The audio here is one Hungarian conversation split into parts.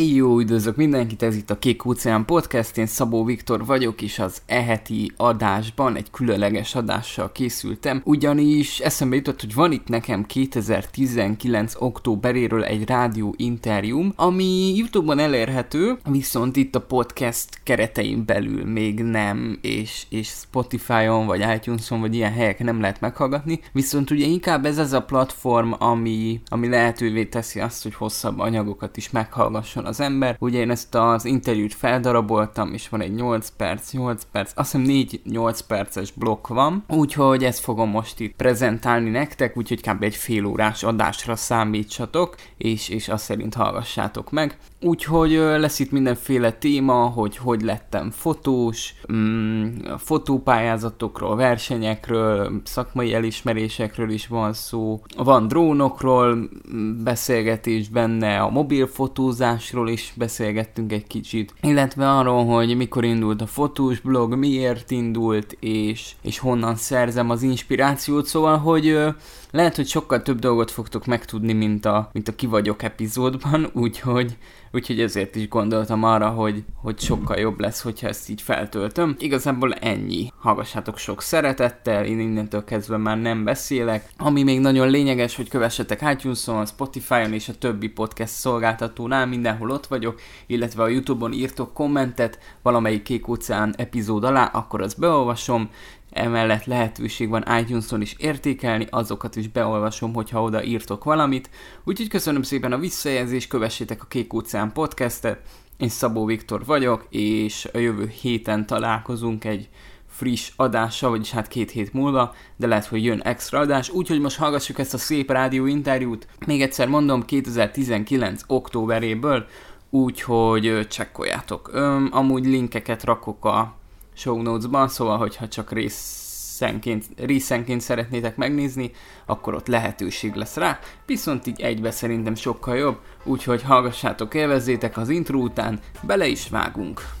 Jó, üdvözlök mindenkit, ez itt a Kék Óceán Podcast, én Szabó Viktor vagyok, és az eheti adásban egy különleges adással készültem, ugyanis eszembe jutott, hogy van itt nekem 2019. októberéről egy rádió interjúm, ami Youtube-on elérhető, viszont itt a podcast keretein belül még nem, és, és Spotify-on, vagy iTunes-on, vagy ilyen helyeken nem lehet meghallgatni, viszont ugye inkább ez az a platform, ami, ami lehetővé teszi azt, hogy hosszabb anyagokat is meghallgasson az ember. Ugye én ezt az interjút feldaraboltam, és van egy 8 perc, 8 perc, azt hiszem 4-8 perces blokk van, úgyhogy ezt fogom most itt prezentálni nektek, úgyhogy kb. egy fél órás adásra számítsatok, és, és azt szerint hallgassátok meg. Úgyhogy lesz itt mindenféle téma, hogy hogy lettem fotós, mm, fotópályázatokról, versenyekről, szakmai elismerésekről is van szó. Van drónokról beszélgetés benne, a mobilfotózásról is beszélgettünk egy kicsit, illetve arról, hogy mikor indult a fotós blog, miért indult, és, és honnan szerzem az inspirációt, szóval, hogy lehet, hogy sokkal több dolgot fogtok megtudni, mint a, mint a ki vagyok epizódban, úgyhogy úgyhogy ezért is gondoltam arra, hogy, hogy sokkal jobb lesz, hogyha ezt így feltöltöm. Igazából ennyi. Hallgassátok sok szeretettel, én innentől kezdve már nem beszélek. Ami még nagyon lényeges, hogy kövessetek iTunes-on, Spotify-on és a többi podcast szolgáltatónál, mindenhol ott vagyok, illetve a Youtube-on írtok kommentet valamelyik Kék Óceán epizód alá, akkor azt beolvasom, Emellett lehetőség van iTunes-on is értékelni, azokat is beolvasom, hogyha oda írtok valamit. Úgyhogy köszönöm szépen a visszajelzést, kövessétek a Kék Óceán podcastet. Én Szabó Viktor vagyok, és a jövő héten találkozunk egy friss adással, vagyis hát két hét múlva, de lehet, hogy jön extra adás, úgyhogy most hallgassuk ezt a szép rádió interjút. Még egyszer mondom, 2019. októberéből, úgyhogy csekkoljátok. Öm, amúgy linkeket rakok a show notes-ban, szóval hogyha csak részenként, részenként szeretnétek megnézni, akkor ott lehetőség lesz rá, viszont így egybe szerintem sokkal jobb, úgyhogy hallgassátok, élvezzétek az intro után, bele is vágunk.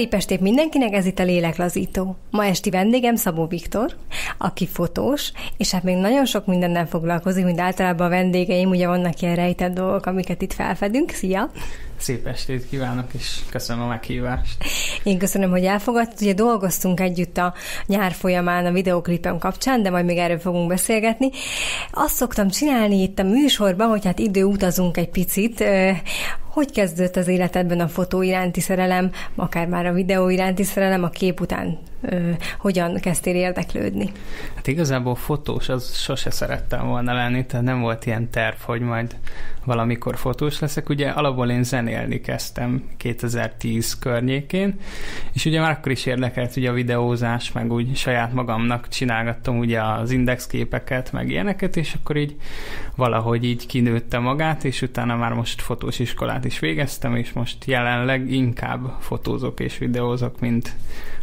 Szép estét mindenkinek, ez itt a Léleklazító. Ma esti vendégem Szabó Viktor, aki fotós, és hát még nagyon sok mindennel foglalkozik, mint általában a vendégeim, ugye vannak ilyen rejtett dolgok, amiket itt felfedünk. Szia! Szép estét kívánok, és köszönöm a meghívást. Én köszönöm, hogy elfogadt. Ugye dolgoztunk együtt a nyár folyamán a videoklipem kapcsán, de majd még erről fogunk beszélgetni. Azt szoktam csinálni itt a műsorban, hogy hát idő utazunk egy picit, hogy kezdődött az életedben a fotó iránti szerelem, akár már a videó iránti szerelem, a kép után ö, hogyan kezdtél érdeklődni? Hát igazából fotós, az sose szerettem volna lenni, tehát nem volt ilyen terv, hogy majd valamikor fotós leszek. Ugye alapból én zenélni kezdtem 2010 környékén, és ugye már akkor is érdekelt ugye a videózás, meg úgy saját magamnak csinálgattam ugye az indexképeket, meg ilyeneket, és akkor így valahogy így kinőtte magát, és utána már most fotós iskolát is végeztem, és most jelenleg inkább fotózok és videózok, mint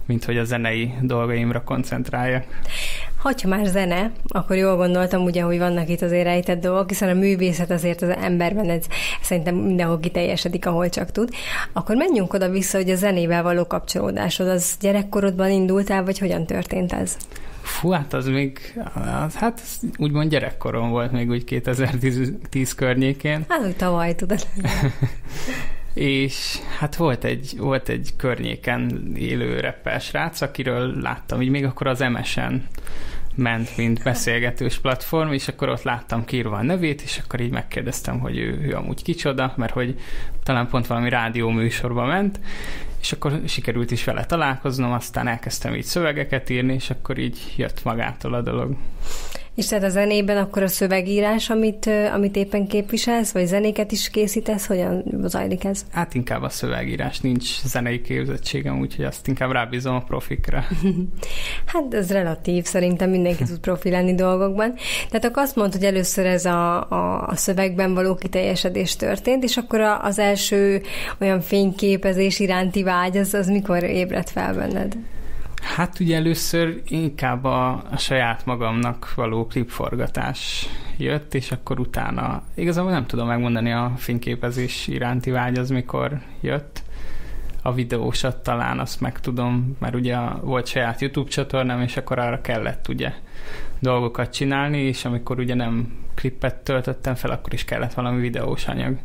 mint hogy a zenei dolgaimra koncentráljak. Hogyha már zene, akkor jól gondoltam ugye, hogy vannak itt azért rejtett dolgok, hiszen a művészet azért az emberben ez szerintem mindenhol kiteljesedik, ahol csak tud. Akkor menjünk oda vissza, hogy a zenével való kapcsolódásod, az gyerekkorodban indultál, vagy hogyan történt ez? Fú, hát az még, az, hát úgymond gyerekkorom volt még úgy 2010 környékén. Hát úgy tavaly, tudod. és hát volt egy, volt egy környéken élő reppel srác, akiről láttam, így még akkor az MSN ment, mint beszélgetős platform, és akkor ott láttam kírva a nevét, és akkor így megkérdeztem, hogy ő, ő amúgy kicsoda, mert hogy talán pont valami rádió műsorba ment, és akkor sikerült is vele találkoznom, aztán elkezdtem így szövegeket írni, és akkor így jött magától a dolog. És tehát a zenében akkor a szövegírás, amit, amit éppen képviselsz, vagy zenéket is készítesz, hogyan zajlik ez? Hát inkább a szövegírás, nincs zenei képzettségem, úgyhogy azt inkább rábízom a profikra. hát ez relatív, szerintem mindenki tud profi lenni dolgokban. Tehát akkor azt mondod, hogy először ez a, a, a szövegben való kiteljesedés történt, és akkor a, az első olyan fényképezés iránti vágy, az, az mikor ébredt fel benned? Hát ugye először inkább a, a saját magamnak való klipforgatás jött, és akkor utána igazából nem tudom megmondani a fényképezés iránti vágy az mikor jött. a videósat talán azt meg tudom, mert ugye volt saját YouTube csatornám, és akkor arra kellett ugye dolgokat csinálni, és amikor ugye nem klippet töltöttem fel, akkor is kellett valami videós anyag.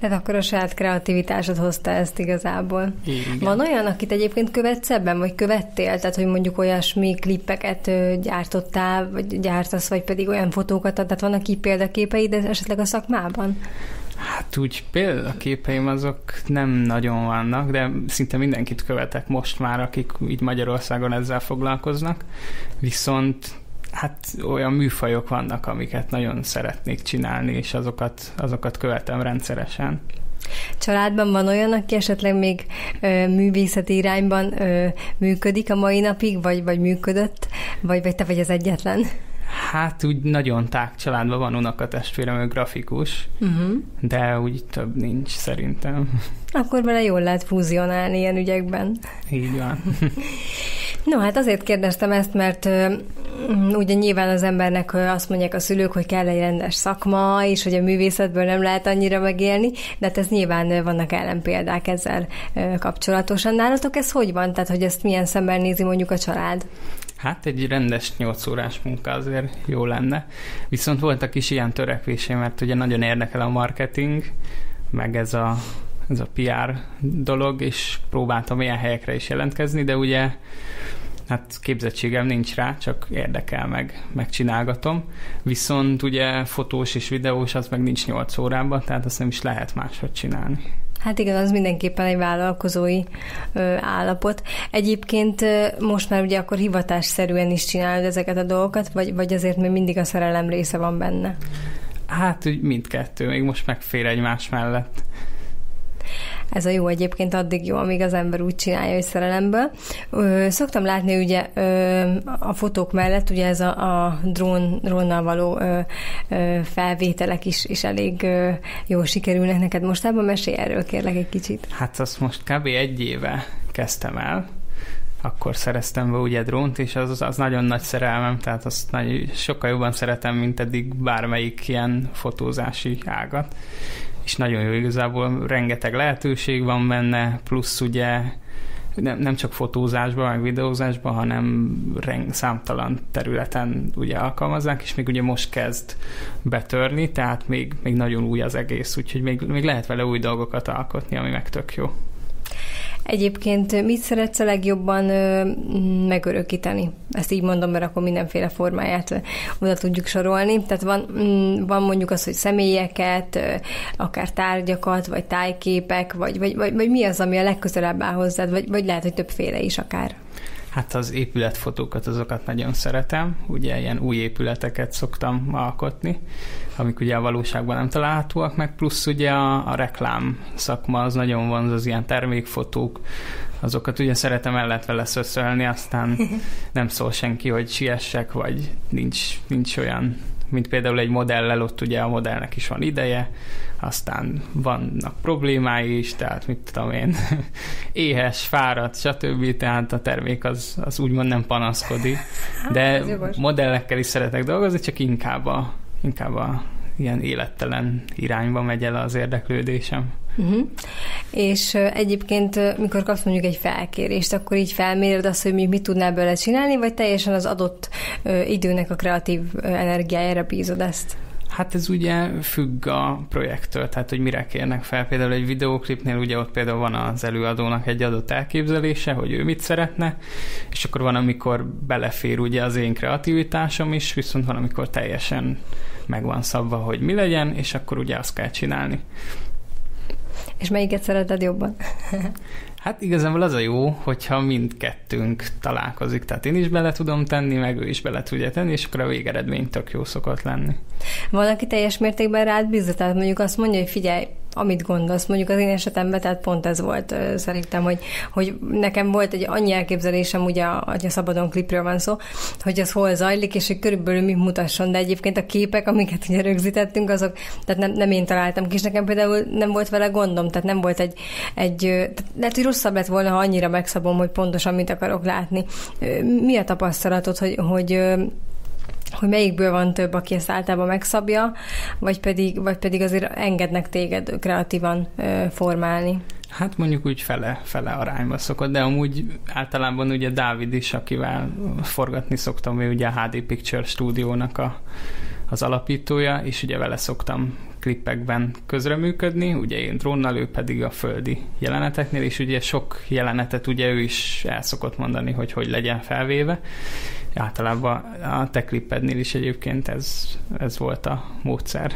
Tehát akkor a saját kreativitásod hozta ezt igazából. Igen. Van olyan, akit egyébként követsz ebben, vagy követtél? Tehát, hogy mondjuk olyasmi klippeket gyártottál, vagy gyártasz, vagy pedig olyan fotókat, tehát vannak így példaképeid esetleg a szakmában? Hát úgy példaképeim azok nem nagyon vannak, de szinte mindenkit követek most már, akik így Magyarországon ezzel foglalkoznak. Viszont hát olyan műfajok vannak, amiket nagyon szeretnék csinálni, és azokat, azokat követem rendszeresen. Családban van olyan, aki esetleg még ö, művészeti irányban ö, működik a mai napig, vagy, vagy működött, vagy, vagy te vagy az egyetlen? Hát úgy nagyon tág családban van unokatestvérem, ő grafikus, uh-huh. de úgy több nincs szerintem. Akkor vele jól lehet fúzionálni ilyen ügyekben. Így van. No, hát azért kérdeztem ezt, mert uh, ugye nyilván az embernek azt mondják a szülők, hogy kell egy rendes szakma, és hogy a művészetből nem lehet annyira megélni, de hát ez nyilván vannak ellenpéldák ezzel kapcsolatosan. Nálatok ez hogy van? Tehát, hogy ezt milyen szemben nézi mondjuk a család? Hát egy rendes 8 órás munka azért jó lenne. Viszont voltak is ilyen törekvésé, mert ugye nagyon érdekel a marketing, meg ez a, ez a PR dolog, és próbáltam ilyen helyekre is jelentkezni, de ugye hát képzettségem nincs rá, csak érdekel meg, megcsinálgatom. Viszont ugye fotós és videós az meg nincs 8 órában, tehát azt nem is lehet máshogy csinálni. Hát igen, az mindenképpen egy vállalkozói ö, állapot. Egyébként ö, most már ugye akkor hivatásszerűen is csinálod ezeket a dolgokat, vagy, vagy azért még mindig a szerelem része van benne? Hát mindkettő, még most megfér egymás mellett. Ez a jó egyébként addig jó, amíg az ember úgy csinálja, hogy szerelemből. Szoktam látni ugye a fotók mellett ugye ez a, a drón, drónnal való felvételek is, is elég jól sikerülnek neked. Mostában mesélj erről kérlek egy kicsit. Hát azt most kb. egy éve kezdtem el, akkor szereztem be ugye drónt, és az, az nagyon nagy szerelmem, tehát azt nagy, sokkal jobban szeretem, mint eddig bármelyik ilyen fotózási ágat és nagyon jó igazából, rengeteg lehetőség van benne, plusz ugye nem, nem csak fotózásban, meg videózásban, hanem reng, számtalan területen ugye alkalmazzák, és még ugye most kezd betörni, tehát még, még nagyon új az egész, úgyhogy még, még lehet vele új dolgokat alkotni, ami meg tök jó. Egyébként mit szeretsz a legjobban megörökíteni? Ezt így mondom, mert akkor mindenféle formáját oda tudjuk sorolni. Tehát van, van mondjuk az, hogy személyeket, akár tárgyakat, vagy tájképek, vagy, vagy, vagy, vagy mi az, ami a legközelebb áll hozzád, vagy, vagy lehet, hogy többféle is akár. Hát az épületfotókat, azokat nagyon szeretem. Ugye ilyen új épületeket szoktam alkotni, amik ugye a valóságban nem találhatóak meg, plusz ugye a, a reklám szakma az nagyon vonz, az ilyen termékfotók, azokat ugye szeretem el lehet vele szöszölni, aztán nem szól senki, hogy siessek, vagy nincs, nincs olyan mint például egy modellel, ott ugye a modellnek is van ideje, aztán vannak problémái is, tehát mit tudom én, éhes, fáradt, stb. Tehát a termék az, az úgymond nem panaszkodik. De modellekkel is szeretek dolgozni, csak inkább a, inkább a ilyen élettelen irányba megy el az érdeklődésem. Uh-huh. És uh, egyébként, mikor kapsz mondjuk egy felkérést, akkor így felméred azt, hogy mi mit tudnál belőle csinálni, vagy teljesen az adott uh, időnek a kreatív uh, energiájára bízod ezt? Hát ez ugye függ a projektől, tehát hogy mire kérnek fel. Például egy videóklipnél ugye ott például van az előadónak egy adott elképzelése, hogy ő mit szeretne, és akkor van, amikor belefér ugye az én kreativitásom is, viszont van, amikor teljesen meg van szabva, hogy mi legyen, és akkor ugye azt kell csinálni. És melyiket szereted jobban? Hát igazából az a jó, hogyha mindkettőnk találkozik, tehát én is bele tudom tenni, meg ő is bele tudja tenni, és akkor a végeredmény tök jó szokott lenni. Van, aki teljes mértékben rád bízza, tehát mondjuk azt mondja, hogy figyelj, amit gondolsz. Mondjuk az én esetemben, tehát pont ez volt szerintem, hogy, hogy nekem volt egy annyi elképzelésem, ugye, hogy a Szabadon klipről van szó, hogy az hol zajlik, és hogy körülbelül mi mutasson, de egyébként a képek, amiket ugye rögzítettünk, azok, tehát nem, nem én találtam ki, és nekem például nem volt vele gondom, tehát nem volt egy, egy lehet, hogy rosszabb lett volna, ha annyira megszabom, hogy pontosan mit akarok látni. Mi a tapasztalatod, hogy, hogy hogy melyikből van több, aki ezt általában megszabja, vagy pedig, vagy pedig azért engednek téged kreatívan formálni? Hát mondjuk úgy fele, fele arányba szokott, de amúgy általában ugye Dávid is, akivel forgatni szoktam, ő ugye a HD Picture stúdiónak a, az alapítója, és ugye vele szoktam klippekben közreműködni, ugye én drónnal, ő pedig a földi jeleneteknél, és ugye sok jelenetet ugye ő is el szokott mondani, hogy hogy legyen felvéve. Általában a te klippednél is egyébként ez, ez volt a módszer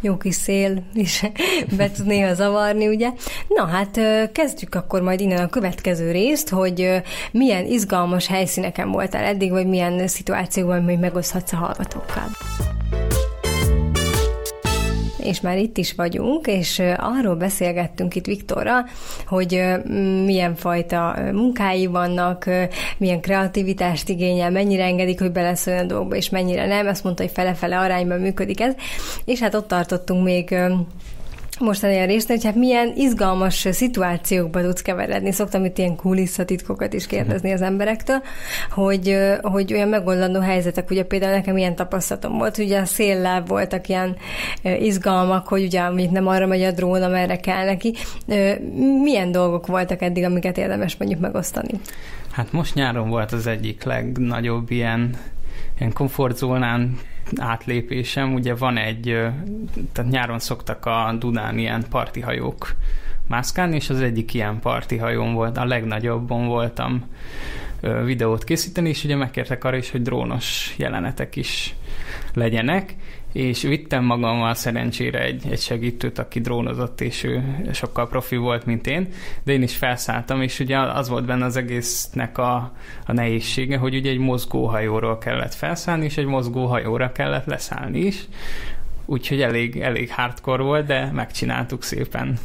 jó kis szél is be tud néha zavarni, ugye? Na hát kezdjük akkor majd innen a következő részt, hogy milyen izgalmas helyszíneken voltál eddig, vagy milyen szituációban még megoszthatsz a hallgatókkal és már itt is vagyunk, és arról beszélgettünk itt Viktorra, hogy milyen fajta munkái vannak, milyen kreativitást igényel, mennyire engedik, hogy beleszóljon a dolgokba, és mennyire nem. Azt mondta, hogy fele-fele arányban működik ez. És hát ott tartottunk még mostani a részt, hogy hát milyen izgalmas szituációkba tudsz keveredni. Szoktam itt ilyen kulisszatitkokat is kérdezni az emberektől, hogy, hogy olyan megoldandó helyzetek, ugye például nekem ilyen tapasztalatom volt, ugye a széllel voltak ilyen izgalmak, hogy ugye amit nem arra megy a drón, amerre kell neki. Milyen dolgok voltak eddig, amiket érdemes mondjuk megosztani? Hát most nyáron volt az egyik legnagyobb ilyen ilyen komfortzónán átlépésem, ugye van egy, tehát nyáron szoktak a Dunán ilyen partihajók mászkálni, és az egyik ilyen partihajón volt, a legnagyobbon voltam videót készíteni, és ugye megkértek arra is, hogy drónos jelenetek is legyenek, és vittem magammal szerencsére egy, egy segítőt, aki drónozott, és ő sokkal profi volt, mint én, de én is felszálltam, és ugye az volt benne az egésznek a, a nehézsége, hogy ugye egy mozgóhajóról kellett felszállni, és egy mozgóhajóra kellett leszállni is, úgyhogy elég, elég hardcore volt, de megcsináltuk szépen.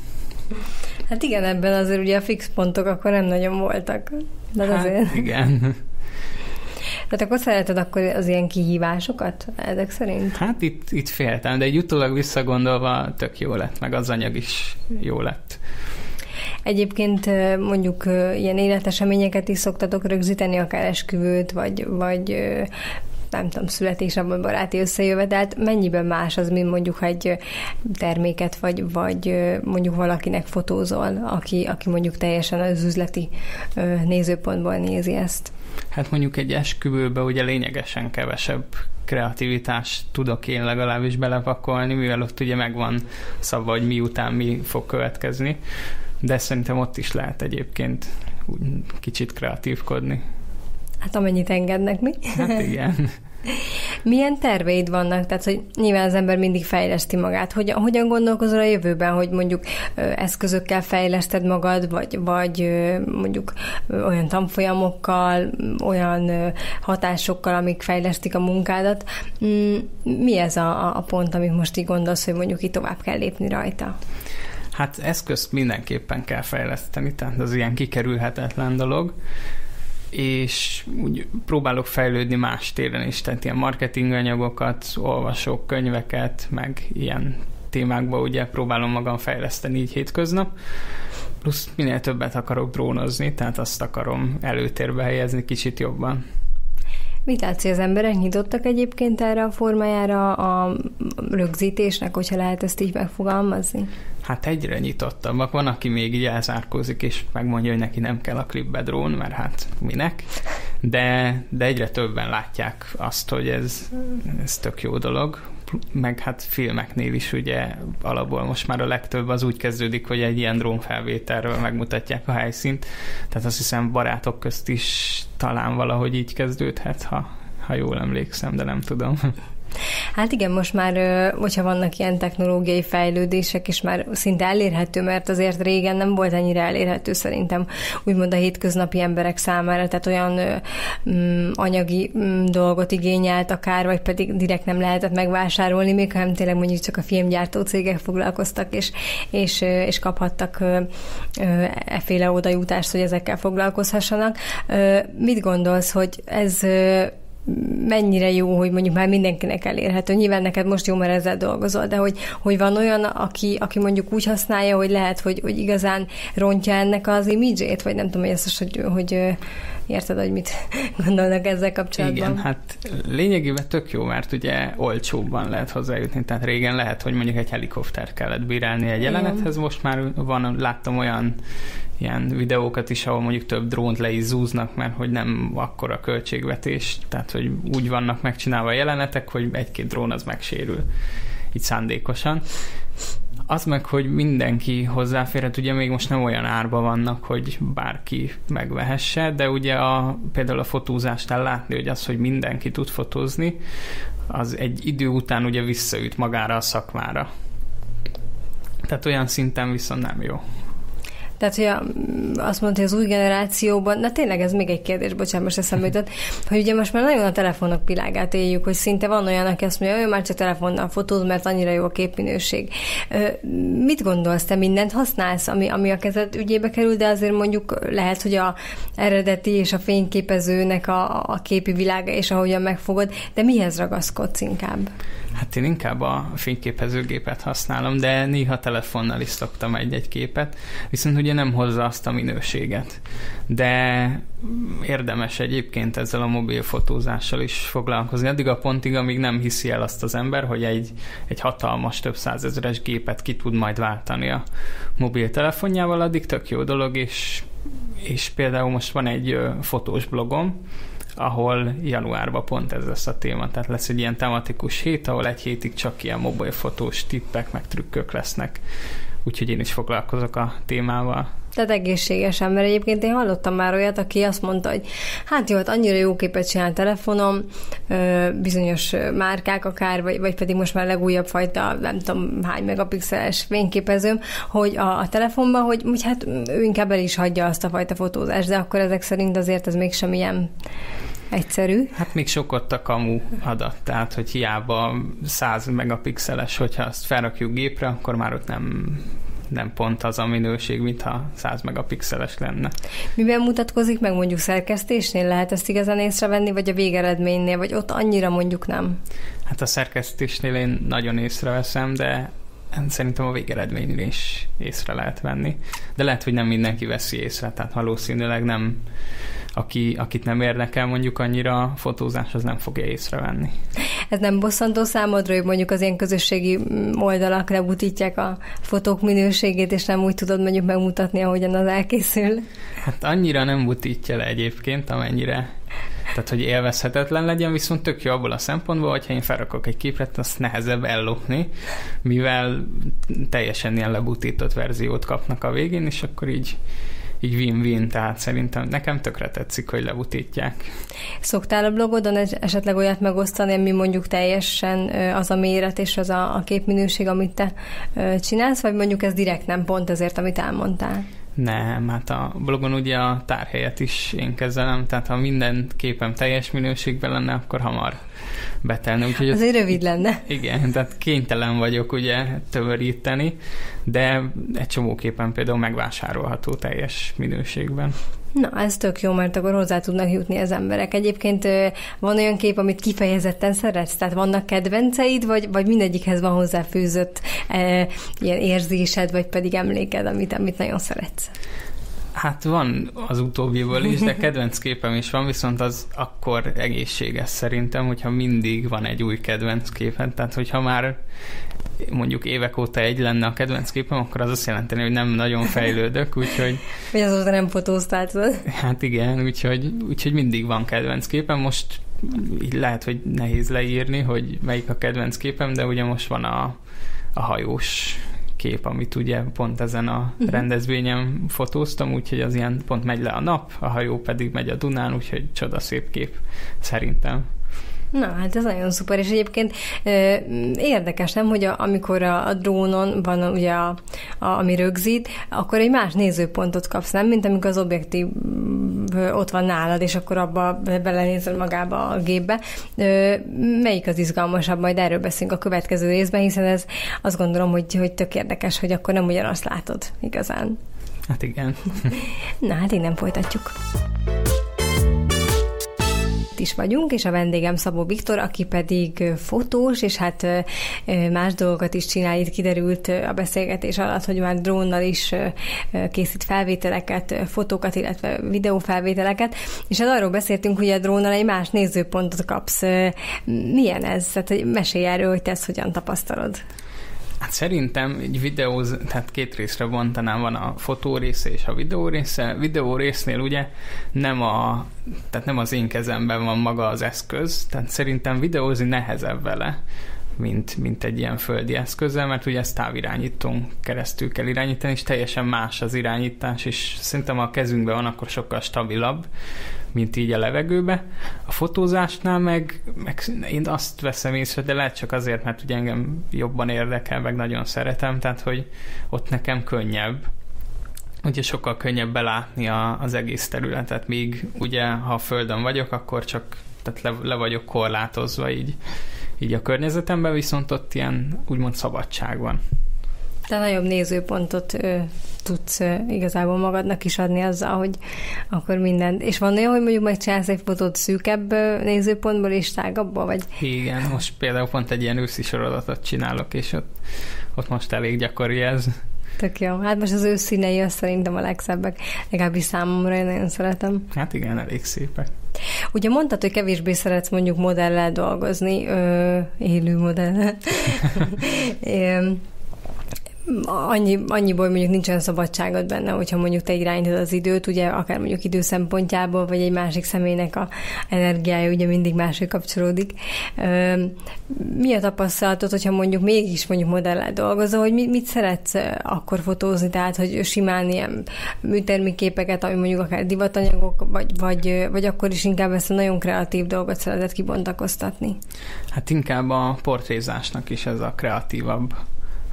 Hát igen, ebben azért ugye a fix pontok akkor nem nagyon voltak. De hát azért... igen. Tehát akkor szereted akkor az ilyen kihívásokat ezek szerint? Hát itt, itt féltem, de egy utólag visszagondolva tök jó lett, meg az anyag is jó lett. Egyébként mondjuk ilyen életeseményeket is szoktatok rögzíteni, akár esküvőt, vagy, vagy nem tudom, születésnapon baráti összejövetelt, mennyiben más az, mint mondjuk egy terméket, vagy, vagy mondjuk valakinek fotózol, aki, aki mondjuk teljesen az üzleti nézőpontból nézi ezt? Hát mondjuk egy esküvőbe ugye lényegesen kevesebb kreativitást tudok én legalábbis belepakolni, mivel ott ugye megvan szabva, hogy miután mi fog következni, de szerintem ott is lehet egyébként kicsit kreatívkodni. Hát amennyit engednek mi. Hát igen. Milyen terveid vannak? Tehát, hogy nyilván az ember mindig fejleszti magát. Hogyan, hogyan gondolkozol a jövőben, hogy mondjuk eszközökkel fejleszted magad, vagy, vagy mondjuk olyan tanfolyamokkal, olyan hatásokkal, amik fejlesztik a munkádat. Mm, mi ez a, a pont, amit most így gondolsz, hogy mondjuk itt tovább kell lépni rajta? Hát eszközt mindenképpen kell fejleszteni, tehát az ilyen kikerülhetetlen dolog és úgy próbálok fejlődni más téren is, tehát ilyen marketing anyagokat, olvasok könyveket, meg ilyen témákba ugye próbálom magam fejleszteni így hétköznap, plusz minél többet akarok drónozni, tehát azt akarom előtérbe helyezni kicsit jobban. Mit látsz, hogy az emberek nyitottak egyébként erre a formájára a rögzítésnek, hogyha lehet ezt így megfogalmazni? Hát egyre nyitottabbak. Van, aki még így elzárkózik, és megmondja, hogy neki nem kell a klipbe drón, mert hát minek. De, de egyre többen látják azt, hogy ez, ez tök jó dolog meg hát filmeknél is ugye alapból most már a legtöbb az úgy kezdődik, hogy egy ilyen drónfelvételről megmutatják a helyszínt, tehát azt hiszem barátok közt is talán valahogy így kezdődhet, ha, ha jól emlékszem, de nem tudom. Hát igen, most már, hogyha vannak ilyen technológiai fejlődések, és már szinte elérhető, mert azért régen nem volt ennyire elérhető szerintem, úgymond a hétköznapi emberek számára, tehát olyan mm, anyagi mm, dolgot igényelt akár, vagy pedig direkt nem lehetett megvásárolni, még hanem tényleg mondjuk csak a filmgyártó cégek foglalkoztak, és, és, és kaphattak efféle odajutást, hogy ezekkel foglalkozhassanak. Mit gondolsz, hogy ez mennyire jó, hogy mondjuk már mindenkinek elérhető. Nyilván neked most jó, mert ezzel dolgozol, de hogy, hogy van olyan, aki, aki mondjuk úgy használja, hogy lehet, hogy, hogy igazán rontja ennek az imidzsét, vagy nem tudom, hogy ezt hogy, hogy érted, hogy mit gondolnak ezzel kapcsolatban. Igen, hát lényegében tök jó, mert ugye olcsóbban lehet hozzájutni, tehát régen lehet, hogy mondjuk egy helikopter kellett bírálni egy jelenethez, most már van, láttam olyan ilyen videókat is, ahol mondjuk több drónt le is zúznak, mert hogy nem akkora költségvetés, tehát hogy úgy vannak megcsinálva a jelenetek, hogy egy-két drón az megsérül így szándékosan. Az meg, hogy mindenki hozzáférhet, ugye még most nem olyan árba vannak, hogy bárki megvehesse, de ugye a, például a fotózásnál látni, hogy az, hogy mindenki tud fotózni, az egy idő után ugye visszaüt magára a szakmára. Tehát olyan szinten viszont nem jó. Tehát, hogy a, azt mondta, hogy az új generációban, na tényleg ez még egy kérdés, bocsánat, most eszembe jutott, hogy ugye most már nagyon a telefonok világát éljük, hogy szinte van olyan, aki azt mondja, hogy már csak telefonnal fotóz, mert annyira jó a képminőség. Mit gondolsz, te mindent használsz, ami, ami a kezed ügyébe kerül, de azért mondjuk lehet, hogy a eredeti és a fényképezőnek a, a képi világa és ahogyan megfogod, de mihez ragaszkodsz inkább? Hát én inkább a fényképezőgépet használom, de néha telefonnal is szoktam egy-egy képet, viszont ugye nem hozza azt a minőséget. De érdemes egyébként ezzel a mobil fotózással is foglalkozni. Addig a pontig, amíg nem hiszi el azt az ember, hogy egy, egy hatalmas, több százezeres gépet ki tud majd váltani a mobiltelefonjával, addig tök jó dolog, és, és például most van egy fotós blogom, ahol januárban pont ez lesz a téma. Tehát lesz egy ilyen tematikus hét, ahol egy hétig csak ilyen mobilfotós tippek, meg trükkök lesznek. Úgyhogy én is foglalkozok a témával. Tehát egészségesen, mert egyébként én hallottam már olyat, aki azt mondta, hogy hát jó, hát annyira jó képet csinál telefonom, bizonyos márkák akár, vagy, vagy pedig most már legújabb fajta, nem tudom hány megapixeles fényképezőm, hogy a, a telefonban, hogy, hogy hát ő inkább el is hagyja azt a fajta fotózást, de akkor ezek szerint azért ez mégsem ilyen egyszerű. Hát még sok ott a kamu adat, tehát hogy hiába 100 megapixeles, hogyha azt felrakjuk gépre, akkor már ott nem nem pont az a minőség, mintha 100 megapixeles lenne. Miben mutatkozik meg mondjuk szerkesztésnél? Lehet ezt igazán észrevenni, vagy a végeredménynél, vagy ott annyira mondjuk nem? Hát a szerkesztésnél én nagyon észreveszem, de szerintem a végeredménynél is észre lehet venni. De lehet, hogy nem mindenki veszi észre, tehát valószínűleg nem aki, akit nem érdekel mondjuk annyira a fotózás, az nem fogja észrevenni. Ez nem bosszantó számodra, hogy mondjuk az ilyen közösségi oldalak lebutítják a fotók minőségét, és nem úgy tudod mondjuk megmutatni, ahogyan az elkészül? Hát annyira nem butítja le egyébként, amennyire tehát, hogy élvezhetetlen legyen, viszont tök jó abból a szempontból, hogyha én felrakok egy képet, azt nehezebb ellopni, mivel teljesen ilyen lebutított verziót kapnak a végén, és akkor így így win-win, tehát szerintem nekem tökre tetszik, hogy lebutítják. Szoktál a blogodon esetleg olyat megosztani, ami mondjuk teljesen az a méret és az a, a képminőség, amit te csinálsz, vagy mondjuk ez direkt nem pont ezért, amit elmondtál? Nem, hát a blogon ugye a tárhelyet is én kezelem, tehát ha minden képem teljes minőségben lenne, akkor hamar betelne. Úgyhogy Azért az, rövid lenne. Igen, tehát kénytelen vagyok ugye tömöríteni, de egy csomó képen például megvásárolható teljes minőségben. Na, ez tök jó, mert akkor hozzá tudnak jutni az emberek. Egyébként van olyan kép, amit kifejezetten szeretsz? Tehát vannak kedvenceid, vagy, vagy mindegyikhez van hozzáfűzött e, ilyen érzésed, vagy pedig emléked, amit, amit nagyon szeretsz? Hát van az utóbbiból is, de kedvenc képem is van, viszont az akkor egészséges szerintem, hogyha mindig van egy új kedvenc képen. Tehát, hogyha már mondjuk évek óta egy lenne a kedvenc képem, akkor az azt jelenteni, hogy nem nagyon fejlődök, úgyhogy... Vagy azóta nem fotóztál, Hát igen, úgyhogy, úgyhogy mindig van kedvenc képem. Most így lehet, hogy nehéz leírni, hogy melyik a kedvenc képem, de ugye most van a, a hajós kép, amit ugye pont ezen a uh-huh. rendezvényen fotóztam, úgyhogy az ilyen pont megy le a nap, a hajó pedig megy a Dunán, úgyhogy csodaszép kép szerintem. Na, hát ez nagyon szuper, és egyébként érdekes, nem, hogy a, amikor a, a drónon van ugye, a, a, ami rögzít, akkor egy más nézőpontot kapsz, nem, mint amikor az objektív ott van nálad, és akkor abba belenézel magába a gépbe. Melyik az izgalmasabb? Majd erről beszélünk a következő részben, hiszen ez azt gondolom, hogy, hogy tök érdekes, hogy akkor nem ugyanazt látod igazán. Hát igen. Na, hát innen folytatjuk. Itt is vagyunk, és a vendégem Szabó Viktor, aki pedig fotós, és hát más dolgokat is csinál. Itt kiderült a beszélgetés alatt, hogy már drónnal is készít felvételeket, fotókat, illetve videófelvételeket, és hát arról beszéltünk, hogy a drónnal egy más nézőpontot kapsz. Milyen ez? Tehát mesélj erről, hogy te ezt hogyan tapasztalod. Hát szerintem egy videó, tehát két részre bontanám, van a fotó része és a videó része. Videó résznél ugye nem, a, tehát nem az én kezemben van maga az eszköz, tehát szerintem videózni nehezebb vele, mint, mint egy ilyen földi eszközzel, mert ugye ezt távirányítón keresztül kell irányítani, és teljesen más az irányítás, és szerintem a kezünkben van, akkor sokkal stabilabb, mint így a levegőbe. A fotózásnál meg, meg én azt veszem észre, de lehet csak azért, mert ugye engem jobban érdekel, meg nagyon szeretem, tehát hogy ott nekem könnyebb. Ugye sokkal könnyebb belátni a, az egész területet, míg ugye ha a földön vagyok, akkor csak tehát le, le vagyok korlátozva így, így a környezetemben, viszont ott ilyen úgymond szabadság van. De nagyobb nézőpontot ö, tudsz ö, igazából magadnak is adni azzal, hogy akkor minden. És van olyan, hogy mondjuk megcsinálsz egy fotót szűkebb ö, nézőpontból és tágabbból, vagy? Igen, most például pont egy ilyen őszi sorozatot csinálok, és ott, ott most elég gyakori ez. Tök jó. Hát most az ő színei azt szerintem a legszebbek. Legalábbis számomra én nagyon szeretem. Hát igen, elég szépek. Ugye mondtad, hogy kevésbé szeretsz mondjuk modellel dolgozni, ö, élő modellel. annyi, annyiból mondjuk nincsen szabadságod benne, hogyha mondjuk te irányítod az időt, ugye akár mondjuk idő szempontjából, vagy egy másik személynek a energiája ugye mindig máshogy kapcsolódik. Mi a tapasztalatod, hogyha mondjuk mégis mondjuk modellel dolgozol, hogy mit szeretsz akkor fotózni, tehát hogy simán ilyen műtermékképeket, ami mondjuk akár divatanyagok, vagy, vagy, vagy akkor is inkább ezt a nagyon kreatív dolgot szeretett kibontakoztatni? Hát inkább a portrézásnak is ez a kreatívabb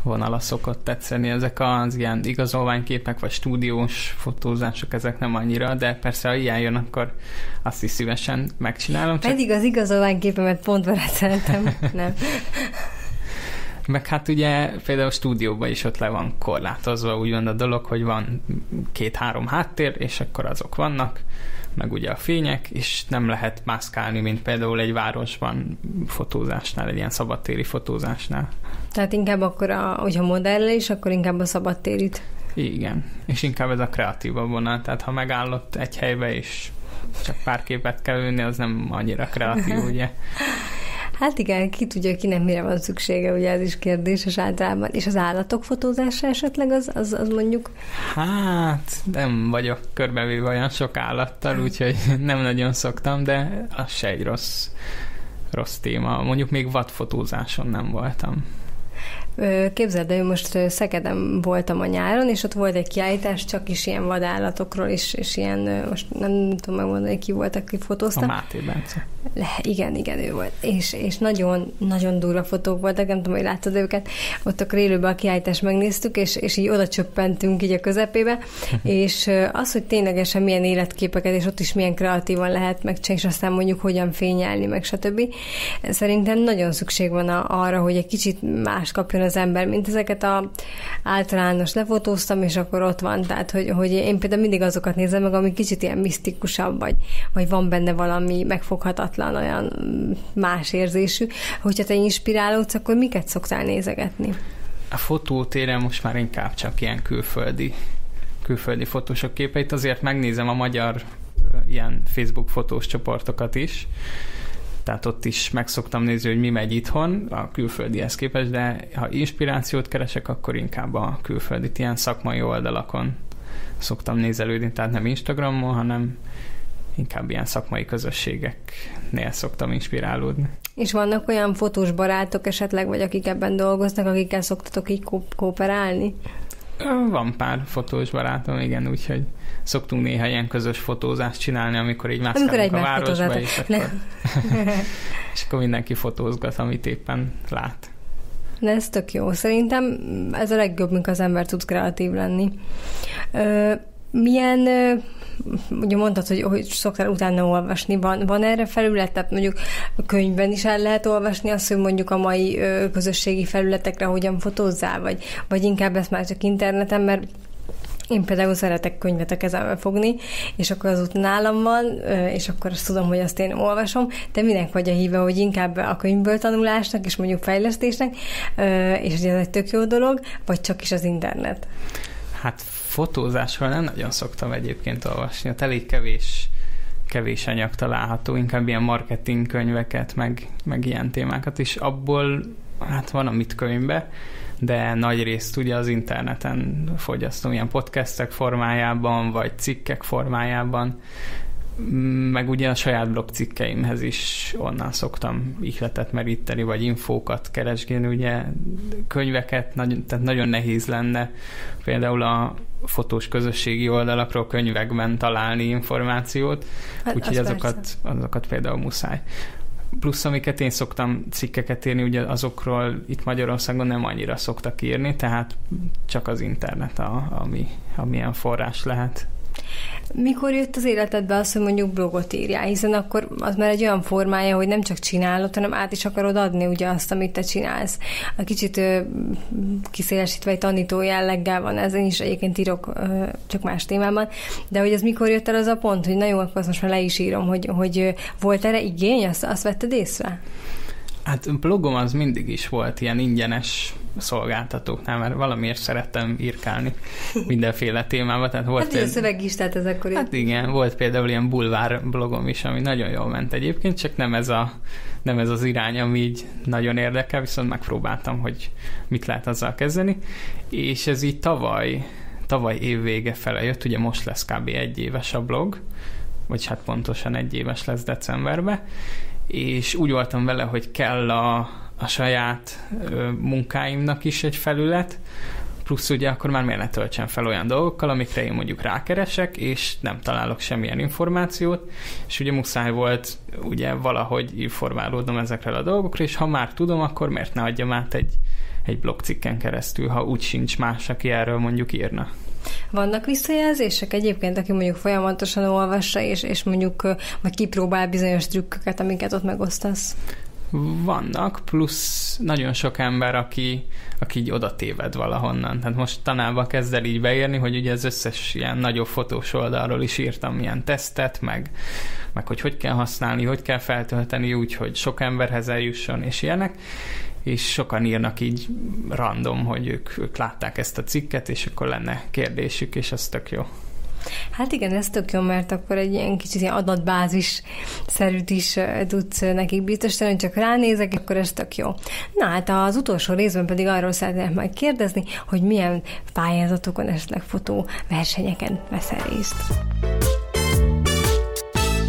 vonala szokott tetszeni. Ezek az ilyen igazolványképek, vagy stúdiós fotózások, ezek nem annyira, de persze, ha ilyen jön, akkor azt is szívesen megcsinálom. Csak... Pedig az igazolványképemet pont veled nem. Meg hát ugye például a stúdióban is ott le van korlátozva, úgymond a dolog, hogy van két-három háttér, és akkor azok vannak, meg ugye a fények, és nem lehet mászkálni, mint például egy városban fotózásnál, egy ilyen szabadtéri fotózásnál. Tehát inkább akkor, a, hogyha modell is, akkor inkább a szabadtérit. Igen, és inkább ez a kreatívabb vonal, tehát ha megállott egy helybe, és csak pár képet kell ülni, az nem annyira kreatív, ugye? Hát igen, ki tudja, kinek mire van szüksége, ugye ez is kérdéses általában. És az állatok fotózása esetleg az, az, az mondjuk? Hát nem vagyok körbevéve olyan sok állattal, úgyhogy nem nagyon szoktam, de az se egy rossz, rossz téma. Mondjuk még vadfotózáson nem voltam. Képzeld, én most Szegeden voltam a nyáron, és ott volt egy kiállítás csak is ilyen vadállatokról, és, és ilyen, most nem tudom megmondani, ki volt, aki fotózta. A Máté Bence. Le, igen, igen, ő volt. És, és nagyon, nagyon durva fotók voltak, nem tudom, hogy láttad őket. Ott akkor élőben a kiállítást megnéztük, és, és így oda csöppentünk így a közepébe, és az, hogy ténylegesen milyen életképeket, és ott is milyen kreatívan lehet megcsinálni, és aztán mondjuk hogyan fényelni, meg stb. Szerintem nagyon szükség van arra, hogy egy kicsit más kapjon az ember, mint ezeket a általános lefotóztam, és akkor ott van. Tehát, hogy, hogy én például mindig azokat nézem meg, ami kicsit ilyen misztikusabb, vagy, vagy van benne valami megfoghatatlan, olyan más érzésű. Hogyha te inspirálódsz, akkor miket szoktál nézegetni? A fotótéren most már inkább csak ilyen külföldi külföldi fotósok képeit, azért megnézem a magyar ilyen Facebook fotós csoportokat is, tehát ott is meg szoktam nézni, hogy mi megy itthon a külföldihez képest, de ha inspirációt keresek, akkor inkább a külföldi ilyen szakmai oldalakon szoktam nézelődni, tehát nem Instagramon, hanem inkább ilyen szakmai közösségeknél szoktam inspirálódni. És vannak olyan fotós barátok esetleg, vagy akik ebben dolgoznak, akikkel szoktatok így kooperálni? Van pár fotós barátom, igen, úgyhogy szoktunk néha ilyen közös fotózást csinálni, amikor így mászkálunk a városba, és akkor, és akkor mindenki fotózgat, amit éppen lát. De ez tök jó. Szerintem ez a legjobb, mikor az ember tud kreatív lenni. Ö, milyen ugye mondtad, hogy, hogy szoktál utána olvasni, van, van erre felület, tehát mondjuk a könyvben is el lehet olvasni azt, hogy mondjuk a mai ö, közösségi felületekre hogyan fotózzál, vagy, vagy inkább ezt már csak interneten, mert Én például szeretek könyvet a kezembe fogni, és akkor az ott nálam van, és akkor azt tudom, hogy azt én olvasom. Te minek vagy a híve, hogy inkább a könyvből tanulásnak, és mondjuk fejlesztésnek, és ez egy tök jó dolog, vagy csak is az internet? Hát fotózásról nem nagyon szoktam egyébként olvasni, ott elég kevés kevés anyag található, inkább ilyen marketing könyveket, meg, meg ilyen témákat is. Abból hát van amit könyvbe, de nagy részt ugye az interneten fogyasztom, ilyen podcastek formájában, vagy cikkek formájában, meg ugye a saját blog cikkeimhez is onnan szoktam ihletet meríteni, vagy infókat keresgélni, ugye könyveket, nagy, tehát nagyon nehéz lenne például a fotós közösségi oldalakról könyvekben találni információt, hát, úgyhogy az azokat, azokat például muszáj. Plusz amiket én szoktam cikkeket írni, ugye azokról itt Magyarországon nem annyira szoktak írni, tehát csak az internet, a, ami, amilyen forrás lehet. Mikor jött az életedbe az, hogy mondjuk blogot írjál, hiszen akkor az már egy olyan formája, hogy nem csak csinálod, hanem át is akarod adni ugye azt, amit te csinálsz. A kicsit ö, kiszélesítve egy tanító jelleggel van, ezen is egyébként írok ö, csak más témában, de hogy ez mikor jött el az a pont, hogy na jó, akkor azt most már le is írom, hogy, hogy volt erre igény, azt, azt vetted észre? Hát blogom az mindig is volt ilyen ingyenes szolgáltatóknál, mert valamiért szerettem írkálni mindenféle témában. Tehát volt hát például, szöveg is, tehát ez akkor... Hát igen, volt például ilyen bulvár blogom is, ami nagyon jól ment egyébként, csak nem ez, a, nem ez az irány, ami így nagyon érdekel, viszont megpróbáltam, hogy mit lehet azzal kezdeni. És ez így tavaly, tavaly év vége fele jött, ugye most lesz kb. egy éves a blog, vagy hát pontosan egy éves lesz decemberben, és úgy voltam vele, hogy kell a, a saját munkáimnak is egy felület, plusz ugye akkor már miért ne töltsem fel olyan dolgokkal, amikre én mondjuk rákeresek, és nem találok semmilyen információt, és ugye muszáj volt ugye valahogy informálódnom ezekről a dolgokról, és ha már tudom, akkor miért ne adjam át egy, egy blogcikken keresztül, ha úgy sincs más, aki erről mondjuk írna. Vannak visszajelzések egyébként, aki mondjuk folyamatosan olvassa, és, és mondjuk vagy kipróbál bizonyos trükköket, amiket ott megosztasz? Vannak, plusz nagyon sok ember, aki, aki így oda téved valahonnan. Tehát most tanába kezd el így beírni, hogy ugye az összes ilyen nagyobb fotós oldalról is írtam ilyen tesztet, meg, meg hogy hogy kell használni, hogy kell feltölteni úgy, hogy sok emberhez eljusson, és ilyenek és sokan írnak így random, hogy ők, ők látták ezt a cikket, és akkor lenne kérdésük, és ez tök jó. Hát igen, ez tök jó, mert akkor egy ilyen kicsit ilyen adatbázis szerűt is tudsz nekik biztosítani, hogy csak ránézek, akkor ez tök jó. Na hát az utolsó részben pedig arról szeretnék majd kérdezni, hogy milyen pályázatokon, esetleg fotó versenyeken veszel részt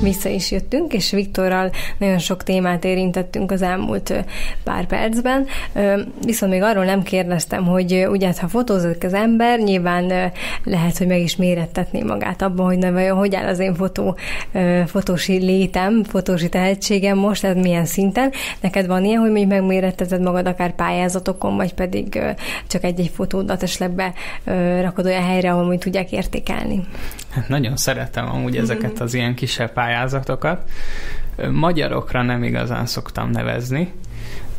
vissza is jöttünk, és Viktorral nagyon sok témát érintettünk az elmúlt pár percben. Viszont még arról nem kérdeztem, hogy ugye hát, ha fotózik az ember, nyilván lehet, hogy meg is mérettetné magát abban, hogy na vajon hogy áll az én fotó, fotósi létem, fotósi tehetségem most, tehát milyen szinten. Neked van ilyen, hogy még megméretteted magad akár pályázatokon, vagy pedig csak egy-egy fotódat esetleg rakod olyan helyre, ahol tudják értékelni? Nagyon szeretem amúgy ezeket az ilyen kisebb pályázatokat. Magyarokra nem igazán szoktam nevezni,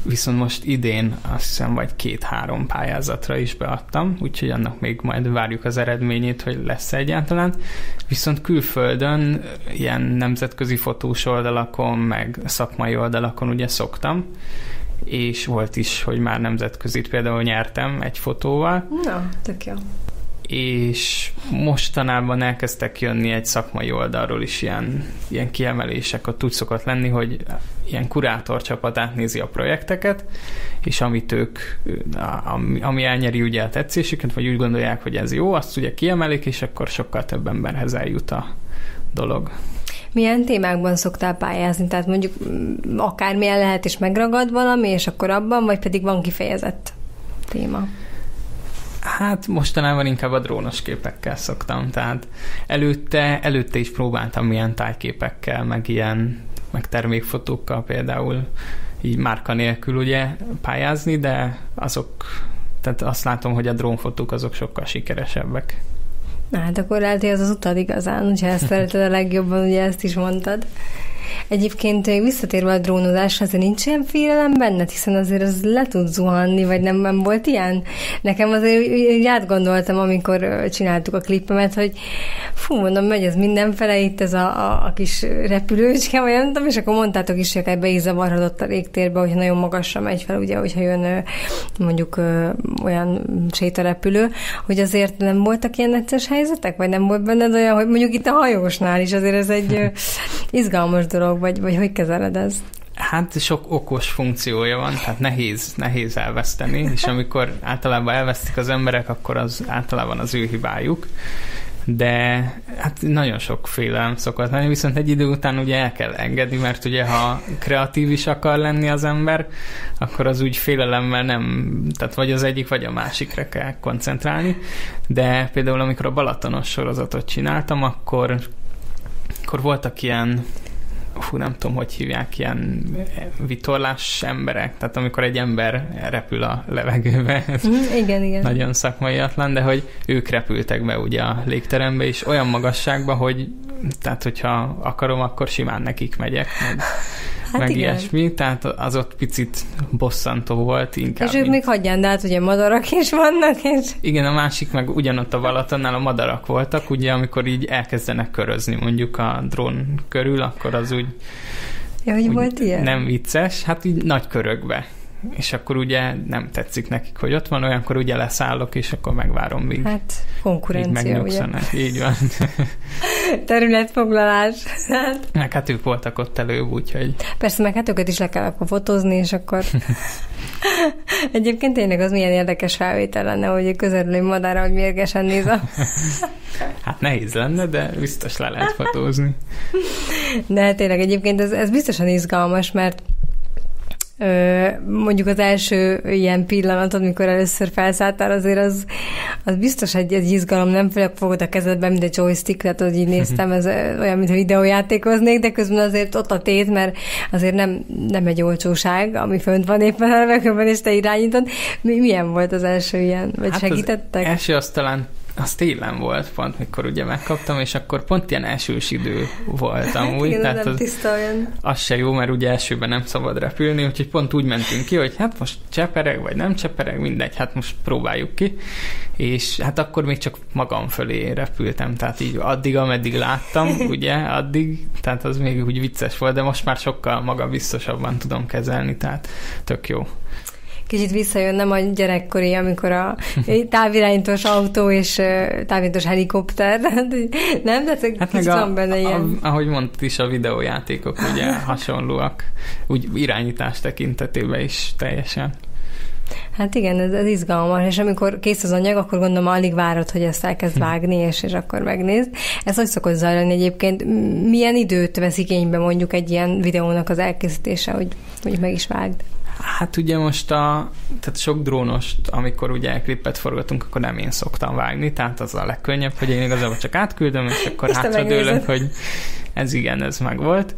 viszont most idén azt hiszem vagy két-három pályázatra is beadtam, úgyhogy annak még majd várjuk az eredményét, hogy lesz egyáltalán. Viszont külföldön ilyen nemzetközi fotós oldalakon, meg szakmai oldalakon ugye szoktam, és volt is, hogy már nemzetközit például nyertem egy fotóval. Na, tök jó és mostanában elkezdtek jönni egy szakmai oldalról is ilyen, ilyen kiemelések, ott úgy szokott lenni, hogy ilyen kurátor csapat átnézi a projekteket, és amit ők, ami, ami elnyeri ugye a tetszésüket, vagy úgy gondolják, hogy ez jó, azt ugye kiemelik, és akkor sokkal több emberhez eljut a dolog. Milyen témákban szoktál pályázni? Tehát mondjuk akármilyen lehet, és megragad valami, és akkor abban, vagy pedig van kifejezett téma? Hát mostanában inkább a drónos képekkel szoktam, tehát előtte, előtte is próbáltam ilyen tájképekkel, meg ilyen, meg termékfotókkal például így márka nélkül ugye pályázni, de azok, tehát azt látom, hogy a drónfotók azok sokkal sikeresebbek. Na hát akkor lehet, hogy ez az utad igazán, hogyha ezt szereted a legjobban, ugye ezt is mondtad. Egyébként visszatérve a drónozás, azért nincs ilyen félelem benned, hiszen azért az le tud zuhanni, vagy nem, nem volt ilyen? Nekem azért így átgondoltam, amikor csináltuk a klippemet, hogy fú, mondom, megy ez mindenfele, itt ez a, a, a kis repülőcske, vagy nem tudom, és akkor mondtátok is, hogy ebbe is zavarhatott a légtérbe, hogyha nagyon magasra megy fel, ugye, hogyha jön mondjuk olyan sétarepülő, hogy azért nem voltak ilyen necces helyzetek, vagy nem volt benned olyan, hogy mondjuk itt a hajósnál is azért ez egy izgalmas dolog, vagy, vagy hogy kezeled ezt? Hát sok okos funkciója van, tehát nehéz, nehéz elveszteni, és amikor általában elvesztik az emberek, akkor az általában az ő hibájuk de hát nagyon sok félelem szokott lenni, viszont egy idő után ugye el kell engedni, mert ugye ha kreatív is akar lenni az ember, akkor az úgy félelemmel nem, tehát vagy az egyik, vagy a másikra kell koncentrálni, de például amikor a Balatonos sorozatot csináltam, akkor akkor voltak ilyen fú, nem tudom, hogy hívják, ilyen vitorlás emberek, tehát amikor egy ember repül a levegőbe, ez mm, igen, igen. nagyon szakmaiatlan, de hogy ők repültek be ugye a légterembe, és olyan magasságba, hogy tehát hogyha akarom, akkor simán nekik megyek, meg hát meg igen. ilyesmi, tehát az ott picit bosszantó volt inkább. És ők még hagyján, de hát ugye madarak is vannak, és... Igen, a másik meg ugyanott a Balatonnál a madarak voltak, ugye amikor így elkezdenek körözni mondjuk a drón körül, akkor az úgy... Ja, hogy úgy volt ilyen? Nem vicces, hát így nagy körökbe és akkor ugye nem tetszik nekik, hogy ott van, olyankor ugye leszállok, és akkor megvárom még. Hát konkurencia, ugye? Így van. Területfoglalás. Hát. Meg hát ők voltak ott előbb, úgyhogy... Persze, meg hát őket is le kell akkor fotózni, és akkor... Egyébként tényleg az milyen érdekes felvétel lenne, hogy a közelülő madára, hogy mérgesen néz a... hát nehéz lenne, de biztos le lehet fotózni. De tényleg egyébként ez, ez biztosan izgalmas, mert mondjuk az első ilyen pillanatod, mikor először felszálltál, azért az, az biztos egy, egy izgalom, nem főleg fogod a kezedben, mint egy joystick, tehát hogy így néztem, ez olyan, mintha videójátékoznék, de közben azért ott a tét, mert azért nem, nem egy olcsóság, ami fönt van éppen a levegőben, és te irányítod. Mi, milyen volt az első ilyen? Vagy hát segítettek? Az első az talán az télen volt pont, mikor ugye megkaptam, és akkor pont ilyen esős idő volt amúgy. Igen, tehát nem az, tiszta olyan. az se jó, mert ugye elsőben nem szabad repülni, úgyhogy pont úgy mentünk ki, hogy hát most csepereg, vagy nem csepereg, mindegy, hát most próbáljuk ki. És hát akkor még csak magam fölé repültem, tehát így addig, ameddig láttam, ugye, addig, tehát az még úgy vicces volt, de most már sokkal magabiztosabban tudom kezelni, tehát tök jó kicsit visszajönnem a gyerekkori, amikor a távirányítós autó és távirányítós helikopter, nem? De hát kicsit van benne ilyen. A, ahogy mondtad is, a videójátékok ugye hasonlóak, úgy irányítás tekintetében is teljesen. Hát igen, ez, ez izgalmas, és amikor kész az anyag, akkor gondolom alig várod, hogy ezt elkezd hm. vágni, és, és akkor megnézd. Ez hogy szokott zajlani egyébként? Milyen időt vesz igénybe mondjuk egy ilyen videónak az elkészítése, hogy, hogy meg is vágd? Hát ugye most a, tehát sok drónost, amikor ugye klippet forgatunk, akkor nem én szoktam vágni, tehát az a legkönnyebb, hogy én igazából csak átküldöm, és akkor hátradőlök, hogy ez igen, ez meg volt.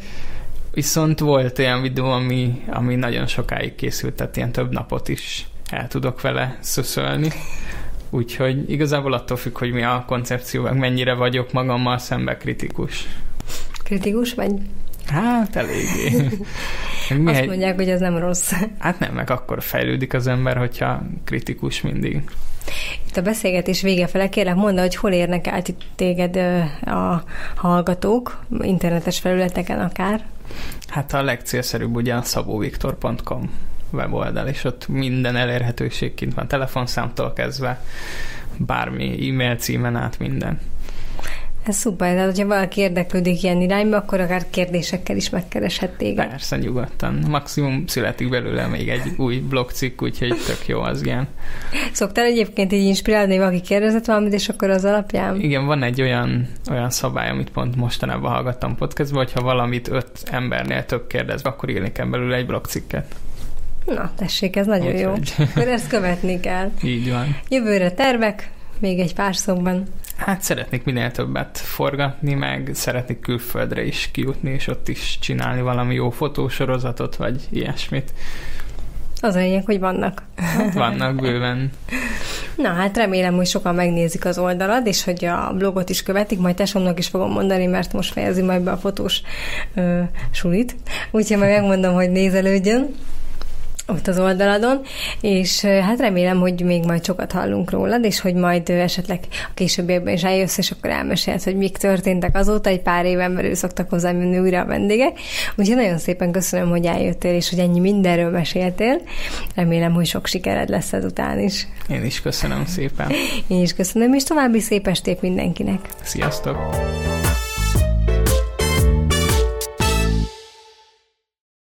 Viszont volt olyan videó, ami, ami nagyon sokáig készült, tehát ilyen több napot is el tudok vele szöszölni. Úgyhogy igazából attól függ, hogy mi a koncepció, meg mennyire vagyok magammal szembe kritikus. Kritikus vagy? Hát eléggé. Mi Azt mondják, hogy ez nem rossz. Hát nem, meg akkor fejlődik az ember, hogyha kritikus mindig. Itt a beszélgetés vége fele kérlek mondd, hogy hol érnek át itt téged a hallgatók, internetes felületeken akár? Hát a legcélszerűbb ugye a szabóviktor.com weboldal, és ott minden elérhetőség kint van, telefonszámtól kezdve, bármi, e-mail címen át minden. Ez szuper, tehát hogyha valaki érdeklődik ilyen irányba, akkor akár kérdésekkel is megkereshet téged. Persze, nyugodtan. Maximum születik belőle még egy új blogcikk, úgyhogy tök jó az ilyen. Szoktál egyébként így inspirálni, hogy valaki kérdezett valamit, és akkor az alapján? Igen, van egy olyan, olyan szabály, amit pont mostanában hallgattam podcastban, hogyha valamit öt embernél több kérdez, akkor írni kell belőle egy blogcikket. Na, tessék, ez nagyon Úgy jó. Hogy... Akkor ezt követni kell. Így van. Jövőre tervek, még egy pár szóban. Hát szeretnék minél többet forgatni, meg szeretnék külföldre is kijutni, és ott is csinálni valami jó fotósorozatot, vagy ilyesmit. Az a lényeg, hogy vannak. Hát vannak bőven. Na hát remélem, hogy sokan megnézik az oldalad, és hogy a blogot is követik, majd tesomnak is fogom mondani, mert most fejezi majd be a fotós ö, sulit. Úgyhogy majd megmondom, hogy nézelődjön ott az oldaladon, és hát remélem, hogy még majd sokat hallunk rólad, és hogy majd esetleg a későbbiekben is eljössz, és akkor elmesélsz, hogy mik történtek azóta, egy pár éven belül szoktak hozzám jönni újra a vendégek. Úgyhogy nagyon szépen köszönöm, hogy eljöttél, és hogy ennyi mindenről meséltél. Remélem, hogy sok sikered lesz ezután is. Én is köszönöm szépen. Én is köszönöm, és további szép estét mindenkinek. Sziasztok!